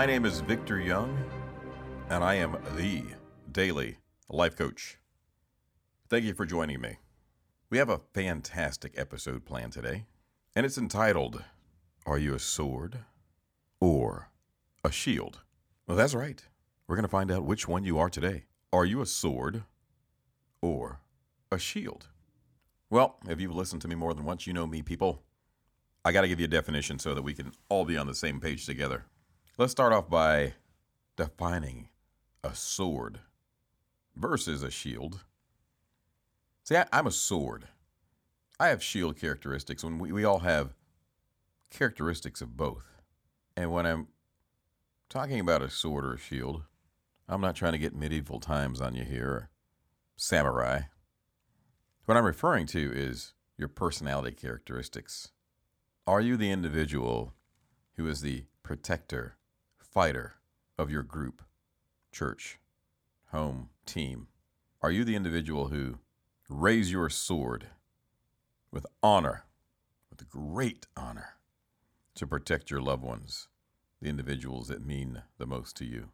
My name is Victor Young, and I am the Daily Life Coach. Thank you for joining me. We have a fantastic episode planned today, and it's entitled Are You a Sword or a Shield? Well, that's right. We're going to find out which one you are today. Are you a sword or a shield? Well, if you've listened to me more than once, you know me, people. I got to give you a definition so that we can all be on the same page together. Let's start off by defining a sword versus a shield. See, I, am a sword. I have shield characteristics, and we, we all have characteristics of both. And when I'm talking about a sword or a shield, I'm not trying to get medieval times on you here, samurai. What I'm referring to is your personality characteristics. Are you the individual who is the protector, fighter of your group, church, home, team? Are you the individual who raise your sword with honor, with great honor, to protect your loved ones, the individuals that mean the most to you?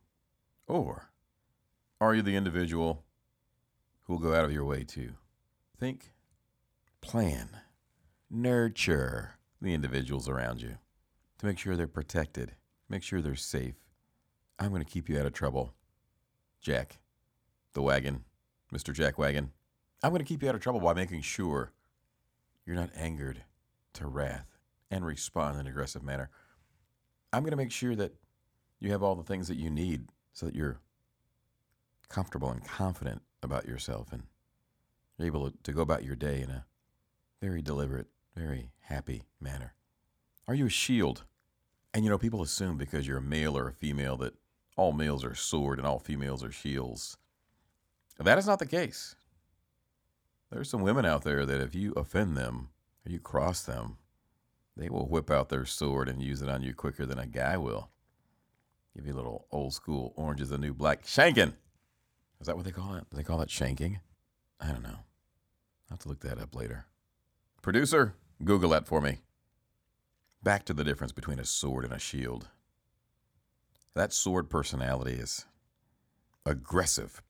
Or are you the individual who will go out of your way to think, plan, nurture the individuals around you to make sure they're protected, make sure they're safe? I'm going to keep you out of trouble. Jack, the wagon, Mr. Jack Wagon. I'm going to keep you out of trouble by making sure you're not angered to wrath and respond in an aggressive manner. I'm going to make sure that you have all the things that you need so that you're comfortable and confident about yourself and you're able to, to go about your day in a very deliberate, very happy manner. Are you a shield? And you know, people assume because you're a male or a female that all males are sword and all females are shields. That is not the case. There's some women out there that if you offend them or you cross them, they will whip out their sword and use it on you quicker than a guy will. Give you a little old school orange is the new black shanking. Is that what they call it? Do they call it shanking? I don't know. I'll have to look that up later. Producer, Google that for me. Back to the difference between a sword and a shield. That sword personality is aggressive.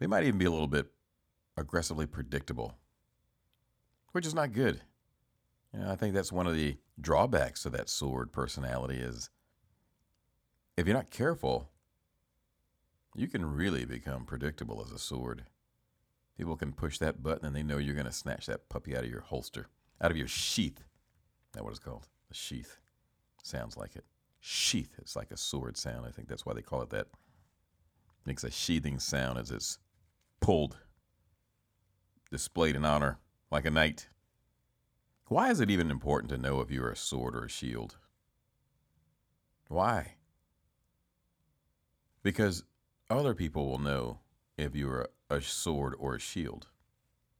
They might even be a little bit aggressively predictable, which is not good. You know, I think that's one of the drawbacks to that sword personality is if you're not careful, you can really become predictable as a sword. People can push that button and they know you're going to snatch that puppy out of your holster, out of your sheath. That what it's called? A sheath. Sounds like it. Sheath. It's like a sword sound. I think that's why they call it that. Makes a sheathing sound as it's pulled, displayed in honor, like a knight. Why is it even important to know if you're a sword or a shield? Why? Because other people will know if you're a sword or a shield.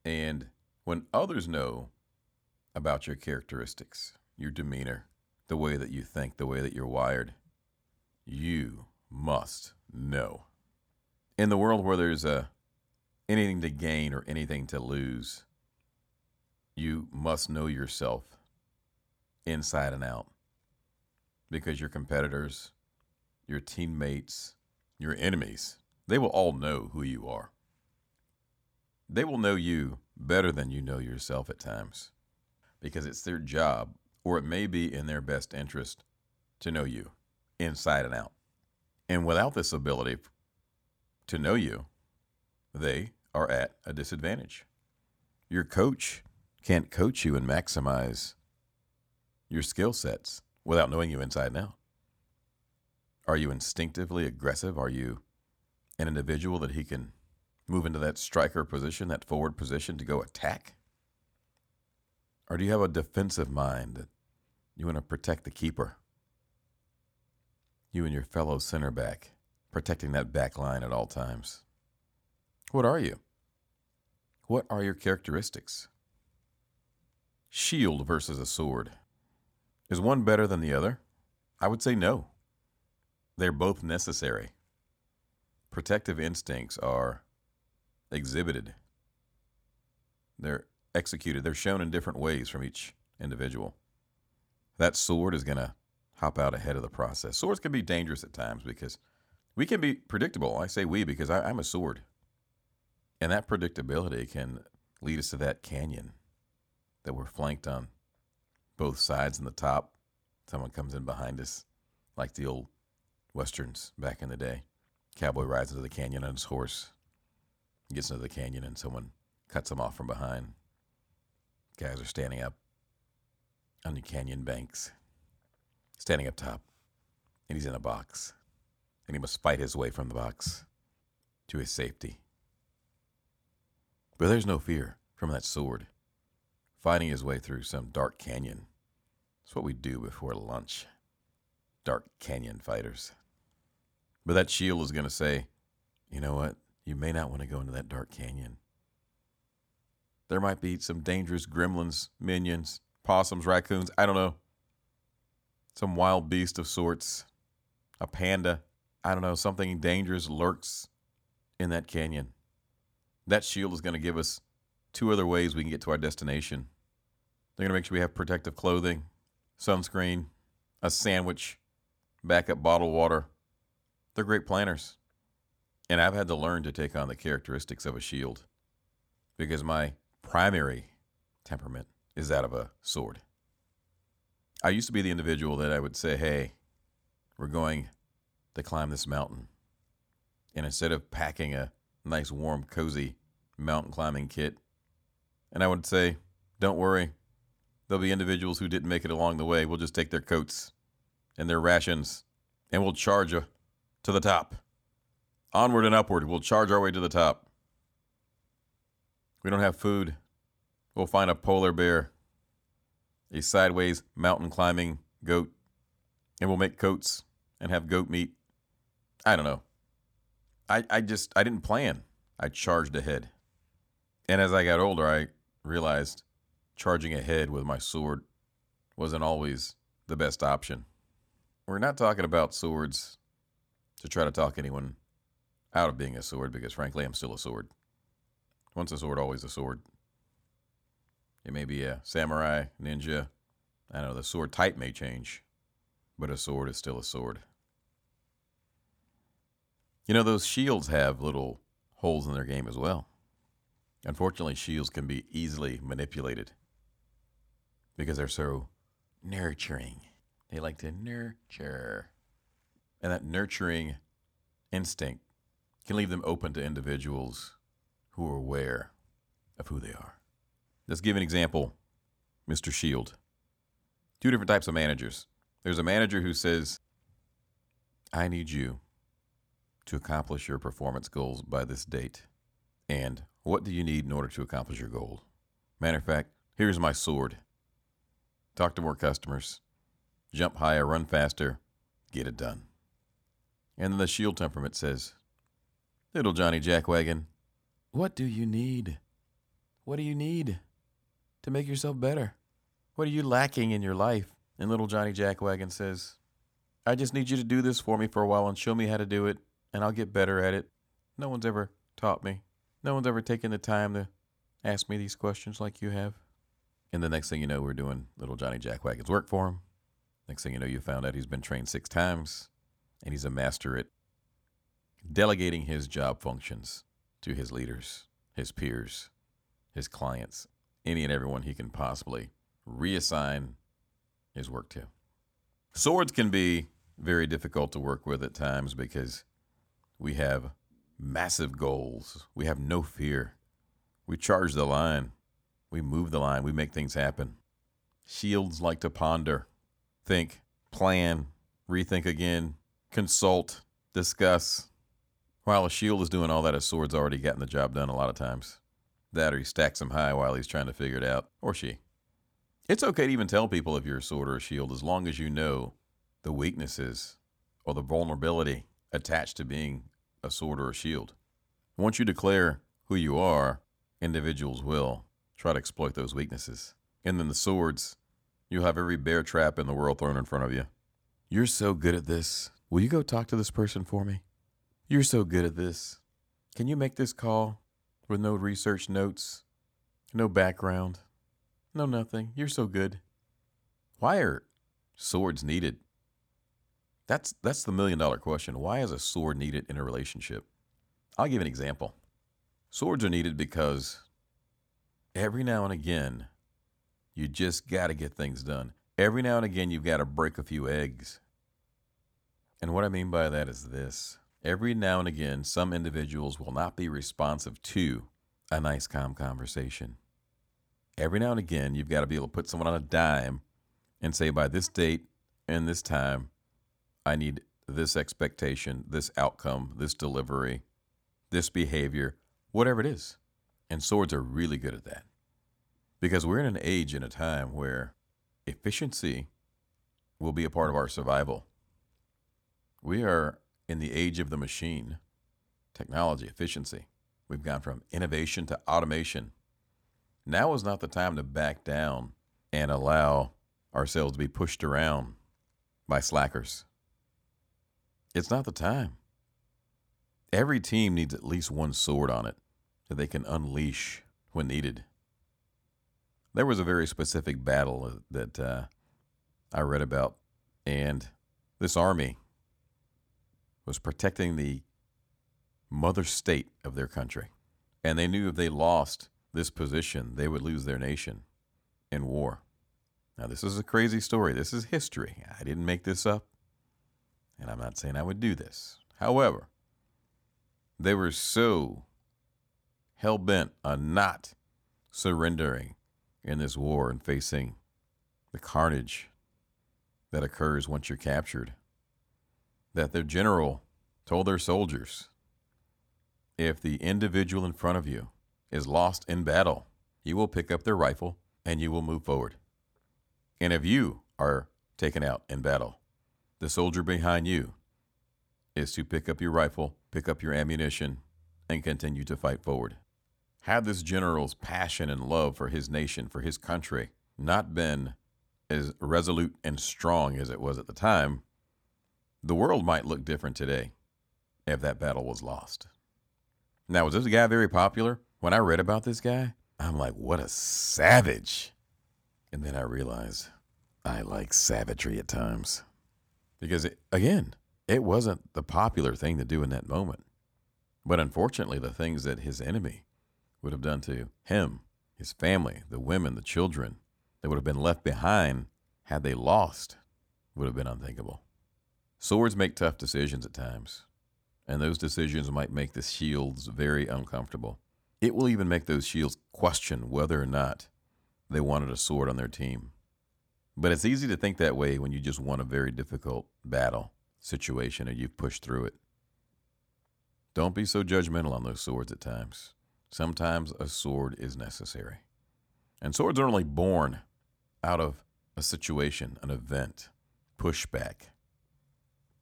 And when others know about your characteristics, your demeanor, the way that you think, the way that you're wired, you must know. In the world where there's a anything to gain or anything to lose, you must know yourself inside and out because your competitors, your teammates, your enemies, they will all know who you are. They will know you better than you know yourself at times because it's their job, or it may be in their best interest, to know you inside and out. And without this ability to know you, they are at a disadvantage. Your coach can't coach you and maximize your skill sets without knowing you inside and out. Are you instinctively aggressive? Are you an individual that he can move into that striker position, that forward position to go attack? Or do you have a defensive mind that you want to protect the keeper? You and your fellow center back, protecting that back line at all times. What are you? What are your characteristics? Shield versus a sword. Is one better than the other? I would say no. They're both necessary. Protective instincts are exhibited, they're executed, they're shown in different ways from each individual. That sword is going to hop out ahead of the process. Swords can be dangerous at times because we can be predictable. I say we because I, I'm a sword. And that predictability can lead us to that canyon that we're flanked on both sides and the top. Someone comes in behind us, like the old westerns back in the day. Cowboy rides into the canyon on his horse, gets into the canyon, and someone cuts him off from behind. Guys are standing up on the canyon banks, standing up top, and he's in a box, and he must fight his way from the box to his safety. But there's no fear from that sword, fighting his way through some dark canyon. It's what we do before lunch. Dark canyon fighters. But that shield is going to say, you know what? You may not want to go into that dark canyon. There might be some dangerous gremlins, minions, possums, raccoons, I don't know. Some wild beast of sorts, a panda, I don't know, something dangerous lurks in that canyon. That shield is going to give us two other ways we can get to our destination. They're going to make sure we have protective clothing, sunscreen, a sandwich, backup bottled water. They're great planners. And I've had to learn to take on the characteristics of a shield because my primary temperament is that of a sword. I used to be the individual that I would say, hey, we're going to climb this mountain. And instead of packing a nice, warm, cozy mountain climbing kit, and I would say, don't worry, there'll be individuals who didn't make it along the way. We'll just take their coats and their rations and we'll charge to the top. Onward and upward, we'll charge our way to the top. We don't have food. We'll find a polar bear, a sideways mountain climbing goat, and we'll make coats and have goat meat. I don't know. I, I just, I didn't plan. I charged ahead. And as I got older, I realized charging ahead with my sword wasn't always the best option. We're not talking about swords to try to talk anyone out of being a sword because, frankly, I'm still a sword. Once a sword, always a sword. It may be a samurai, ninja. I know the sword type may change, but a sword is still a sword. You know, those shields have little holes in their game as well. Unfortunately, shields can be easily manipulated because they're so nurturing. They like to nurture. And that nurturing instinct can leave them open to individuals who are aware of who they are. Let's give an example Mr. Shield. Two different types of managers. There's a manager who says, I need you to accomplish your performance goals by this date. And what do you need in order to accomplish your goal? Matter of fact, here's my sword. Talk to more customers, jump higher, run faster, get it done. And then the shield temperament says, Little Johnny Jackwagon, what do you need? What do you need? To make yourself better? What are you lacking in your life? And little Johnny Jackwagon says, I just need you to do this for me for a while and show me how to do it, and I'll get better at it. No one's ever taught me. No one's ever taken the time to ask me these questions like you have. And the next thing you know, we're doing little Johnny Jackwagon's work for him. Next thing you know, you found out he's been trained six times and he's a master at delegating his job functions to his leaders, his peers, his clients, any and everyone he can possibly reassign his work to. Swords can be very difficult to work with at times because we have massive goals. We have no fear. We charge the line. We move the line. We make things happen. Shields like to ponder, think, plan, rethink again, consult, discuss. While a shield is doing all that, a sword's already gotten the job done a lot of times. That or he stacks them high while he's trying to figure it out, or she. It's okay to even tell people if you're a sword or a shield as long as you know the weaknesses or the vulnerability attached to being a sword or a shield. Once you declare who you are, individuals will try to exploit those weaknesses. And then the swords, you'll have every bear trap in the world thrown in front of you. You're so good at this. Will you go talk to this person for me? You're so good at this. Can you make this call? With no research notes, no background, no nothing. You're so good. Why are swords needed That's that's the million dollar question. Why is a sword needed in a relationship? I'll give an example. Swords are needed because every now and again you just got to get things done. Every now and again you've got to break a few eggs. And what I mean by that is this. Every now and again some individuals will not be responsive to a nice calm conversation. Every now and again you've got to be able to put someone on a dime and say by this date and this time I need this expectation, this outcome, this delivery, this behavior, whatever it is. And swords are really good at that. Because we're in an age and a time where efficiency will be a part of our survival. We are in the age of the machine, technology, efficiency. We've gone from innovation to automation. Now is not the time to back down and allow ourselves to be pushed around by slackers. It's not the time. Every team needs at least one sword on it that they can unleash when needed. There was a very specific battle that uh, I read about, and this army was protecting the mother state of their country. And they knew if they lost this position, they would lose their nation in war. Now, this is a crazy story. This is history. I didn't make this up. And I'm not saying I would do this. However, they were so hell bent on not surrendering in this war and facing the carnage that occurs once you're captured that their general told their soldiers if the individual in front of you is lost in battle, you will pick up their rifle and you will move forward. And if you are taken out in battle, the soldier behind you is to pick up your rifle, pick up your ammunition, and continue to fight forward. Had this general's passion and love for his nation, for his country, not been as resolute and strong as it was at the time, the world might look different today if that battle was lost. Now, was this guy very popular? When I read about this guy, I'm like, what a savage. And then I realized I like savagery at times. Because, it, again, it wasn't the popular thing to do in that moment. But unfortunately, the things that his enemy would have done to him, his family, the women, the children that would have been left behind had they lost would have been unthinkable. Swords make tough decisions at times, and those decisions might make the shields very uncomfortable. It will even make those shields question whether or not they wanted a sword on their team. But it's easy to think that way when you just won a very difficult battle situation and you've pushed through it. Don't be so judgmental on those swords at times. Sometimes a sword is necessary. And swords are only born out of a situation, an event, pushback.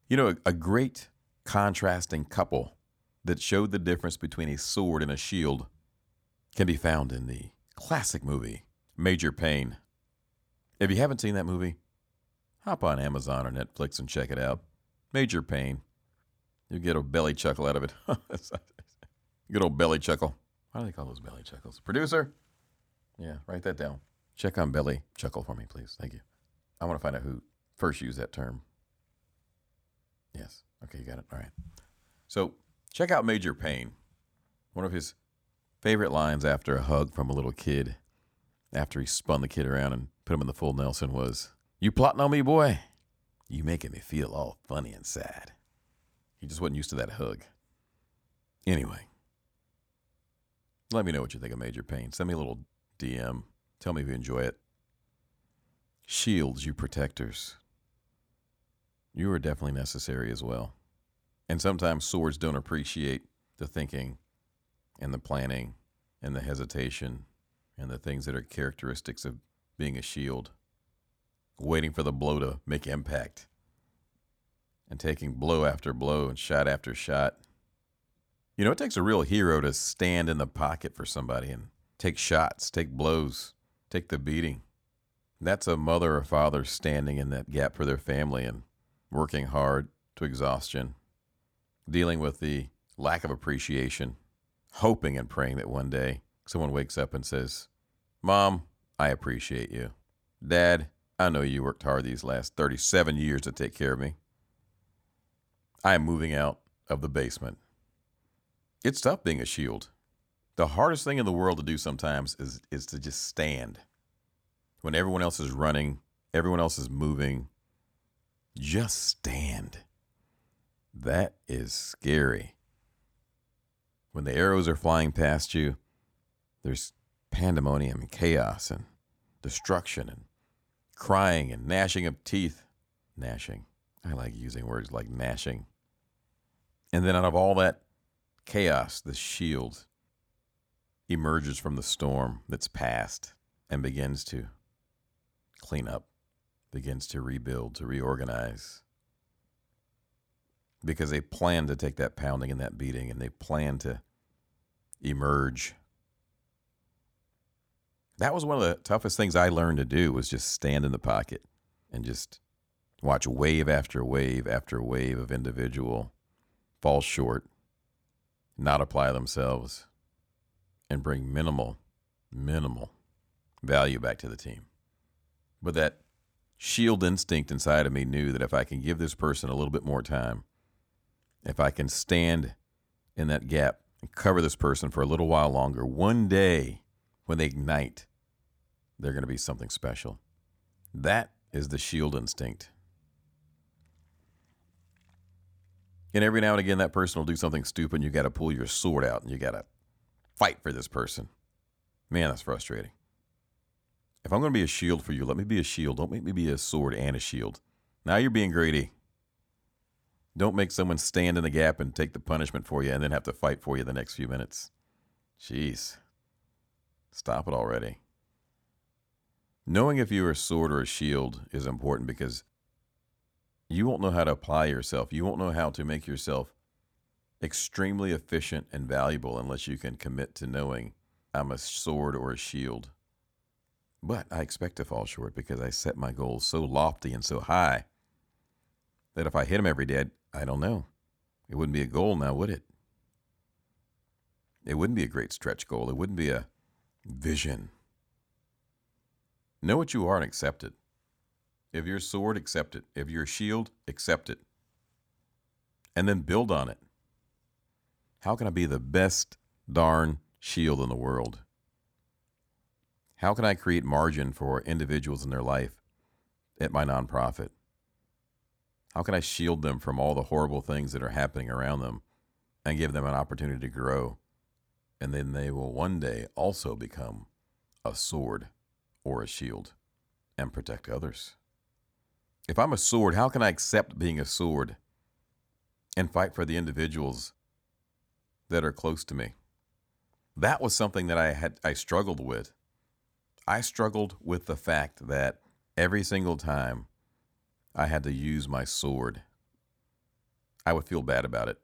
You know, a, great contrasting couple that showed the difference between a sword and a shield can be found in the classic movie Major Payne if you haven't seen that movie, hop on Amazon or Netflix and check it out. Major Payne. You'll get a belly chuckle out of it. Good old belly chuckle. Why do they call those belly chuckles? Producer? Yeah, write that down. Check on belly chuckle for me, please. Thank you. I want to find out who first used that term. Yes. Okay, you got it. All right. So check out Major Payne. One of his favorite lines after a hug from a little kid, after he spun the kid around and put him in the full Nelson was, You plotting on me, boy? You making me feel all funny and sad. He just wasn't used to that hug. Anyway, let me know what you think of Major Payne. Send me a little DM. Tell me if you enjoy it. Shields, you protectors. You are definitely necessary as well. And sometimes swords don't appreciate the thinking and the planning and the hesitation and the things that are characteristics of being a shield, waiting for the blow to make impact, and taking blow after blow and shot after shot. You know, it takes a real hero to stand in the pocket for somebody and take shots, take blows, take the beating. That's a mother or father standing in that gap for their family and working hard to exhaustion, dealing with the lack of appreciation, hoping and praying that one day someone wakes up and says, Mom, I appreciate you. Dad, I know you worked hard these last 37 years to take care of me. I am moving out of the basement. It's tough being a shield. The hardest thing in the world to do sometimes is is to just stand. When everyone else is running, everyone else is moving, just stand. That is scary. When the arrows are flying past you, there's pandemonium and chaos and destruction and crying and gnashing of teeth. Gnashing. I like using words like gnashing. And then out of all that chaos, the shield emerges from the storm that's past and begins to clean up, begins to rebuild, to reorganize. Because they plan to take that pounding and that beating and they plan to emerge. That was one of the toughest things I learned to do was just stand in the pocket and just watch wave after wave after wave of individual fall short, not apply themselves, and bring minimal, minimal value back to the team. But that shield instinct inside of me knew that if I can give this person a little bit more time, if I can stand in that gap and cover this person for a little while longer, one day when they ignite, they're going to be something special. That is the shield instinct. And every now and again, that person will do something stupid, and you got to pull your sword out and you got to fight for this person. Man, that's frustrating. If I'm going to be a shield for you, let me be a shield. Don't make me be a sword and a shield. Now you're being greedy. Don't make someone stand in the gap and take the punishment for you and then have to fight for you the next few minutes. Jeez. Stop it already. Knowing if you're a sword or a shield is important because you won't know how to apply yourself. You won't know how to make yourself extremely efficient and valuable unless you can commit to knowing I'm a sword or a shield. But I expect to fall short because I set my goals so lofty and so high that if I hit them every day, I don't know. It wouldn't be a goal now, would it? It wouldn't be a great stretch goal. It wouldn't be a vision. Know what you are and accept it. If you're a sword, accept it. If you're a shield, accept it. And then build on it. How can I be the best darn shield in the world? How can I create margin for individuals in their life at my nonprofit? How can I shield them from all the horrible things that are happening around them and give them an opportunity to grow? And then they will one day also become a sword or a shield and protect others. If I'm a sword, how can I accept being a sword and fight for the individuals that are close to me? That was something that I had I struggled with. I struggled with the fact that every single time I had to use my sword, I would feel bad about it.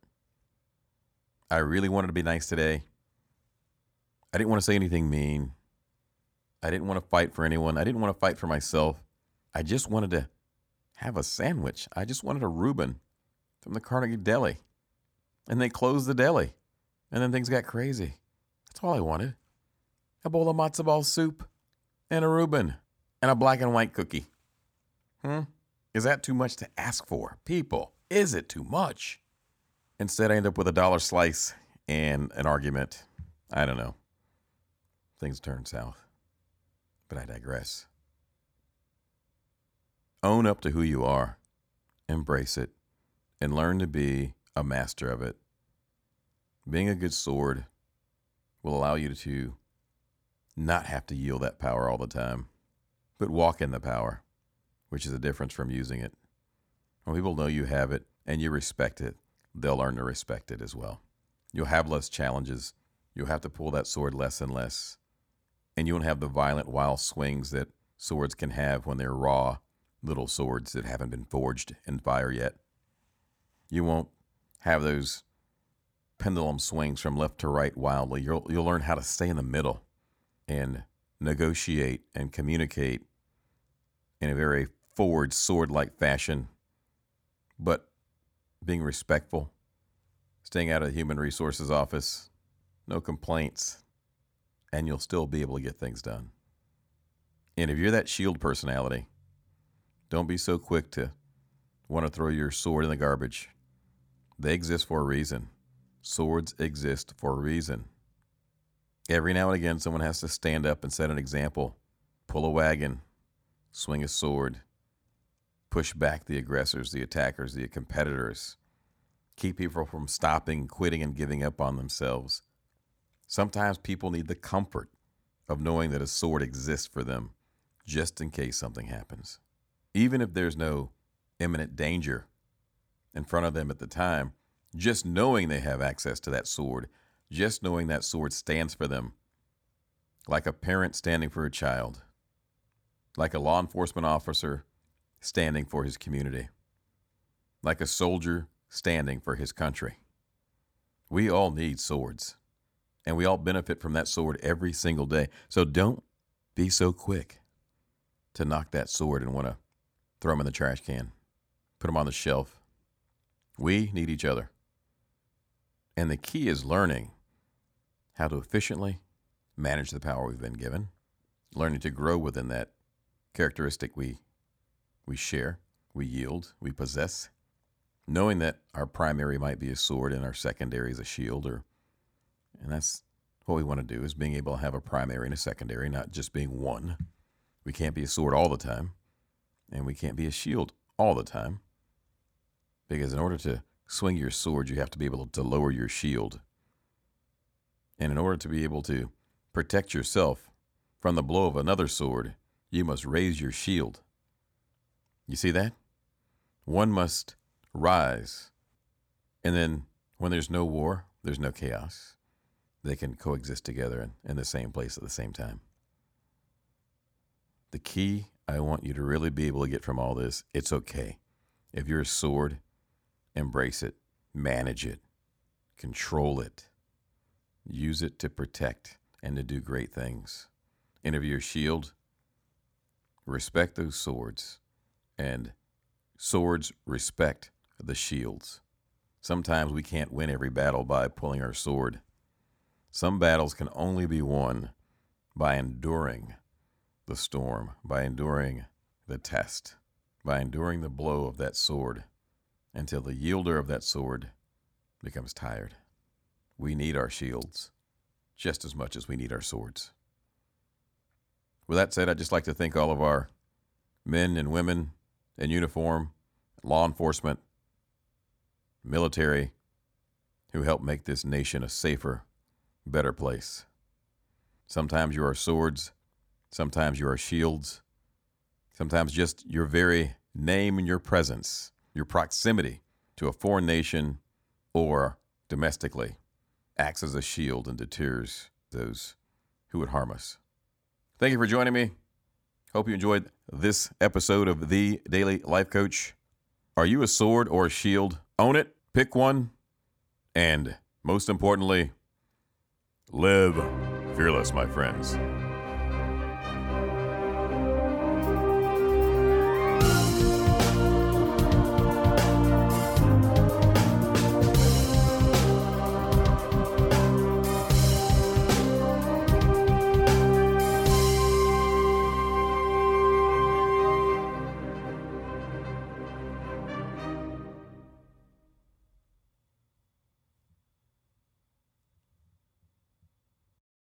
I really wanted to be nice today. I didn't want to say anything mean. I didn't want to fight for anyone. I didn't want to fight for myself. I just wanted to have a sandwich. I just wanted a Reuben from the Carnegie Deli. And they closed the deli. And then things got crazy. That's all I wanted. A bowl of matzo ball soup and a Reuben and a black and white cookie. Hmm? Is that too much to ask for? People, is it too much? Instead, I end up with a dollar slice and an argument. I don't know. Things turn south. But I digress. Own up to who you are, embrace it, and learn to be a master of it. Being a good sword will allow you to not have to yield that power all the time, but walk in the power, which is a difference from using it. When people know you have it and you respect it, they'll learn to respect it as well. You'll have less challenges. You'll have to pull that sword less and less. And you won't have the violent, wild swings that swords can have when they're raw little swords that haven't been forged in fire yet. You won't have those pendulum swings from left to right wildly. You'll you'll learn how to stay in the middle and negotiate and communicate in a very forward sword-like fashion, but being respectful, staying out of the human resources office, no complaints, and you'll still be able to get things done. And if you're that shield personality, don't be so quick to want to throw your sword in the garbage. They exist for a reason. Swords exist for a reason. Every now and again, someone has to stand up and set an example, pull a wagon, swing a sword, push back the aggressors, the attackers, the competitors, keep people from stopping, quitting, and giving up on themselves. Sometimes people need the comfort of knowing that a sword exists for them just in case something happens. Even if there's no imminent danger in front of them at the time, just knowing they have access to that sword, just knowing that sword stands for them, like a parent standing for a child, like a law enforcement officer standing for his community, like a soldier standing for his country. We all need swords, and we all benefit from that sword every single day. So don't be so quick to knock that sword and want to throw them in the trash can, put them on the shelf. We need each other. And the key is learning how to efficiently manage the power we've been given, learning to grow within that characteristic we, we share, we yield, we possess, knowing that our primary might be a sword and our secondary is a shield or and that's what we want to do is being able to have a primary and a secondary not just being one. We can't be a sword all the time and we can't be a shield all the time because in order to swing your sword you have to be able to lower your shield and in order to be able to protect yourself from the blow of another sword you must raise your shield you see that one must rise. And then when there's no war, there's no chaos. They can coexist together in, in the same place at the same time. The key I want you to really be able to get from all this it's okay. If you're a sword, embrace it, manage it, control it, use it to protect and to do great things. If you're shield, respect those swords, and swords respect the shields. Sometimes we can't win every battle by pulling our sword. Some battles can only be won by enduring the storm, by enduring the test, by enduring the blow of that sword until the yielder of that sword becomes tired. We need our shields just as much as we need our swords. With that said, I'd just like to thank all of our men and women in uniform, law enforcement, military who help make this nation a safer, better place. Sometimes you are swords, sometimes you are shields, sometimes just your very name and your presence, your proximity to a foreign nation or domestically acts as a shield and deters those who would harm us. Thank you for joining me. Hope you enjoyed this episode of The Daily Life Coach. Are you a sword or a shield? Own it, pick one, and most importantly, live fearless, my friends.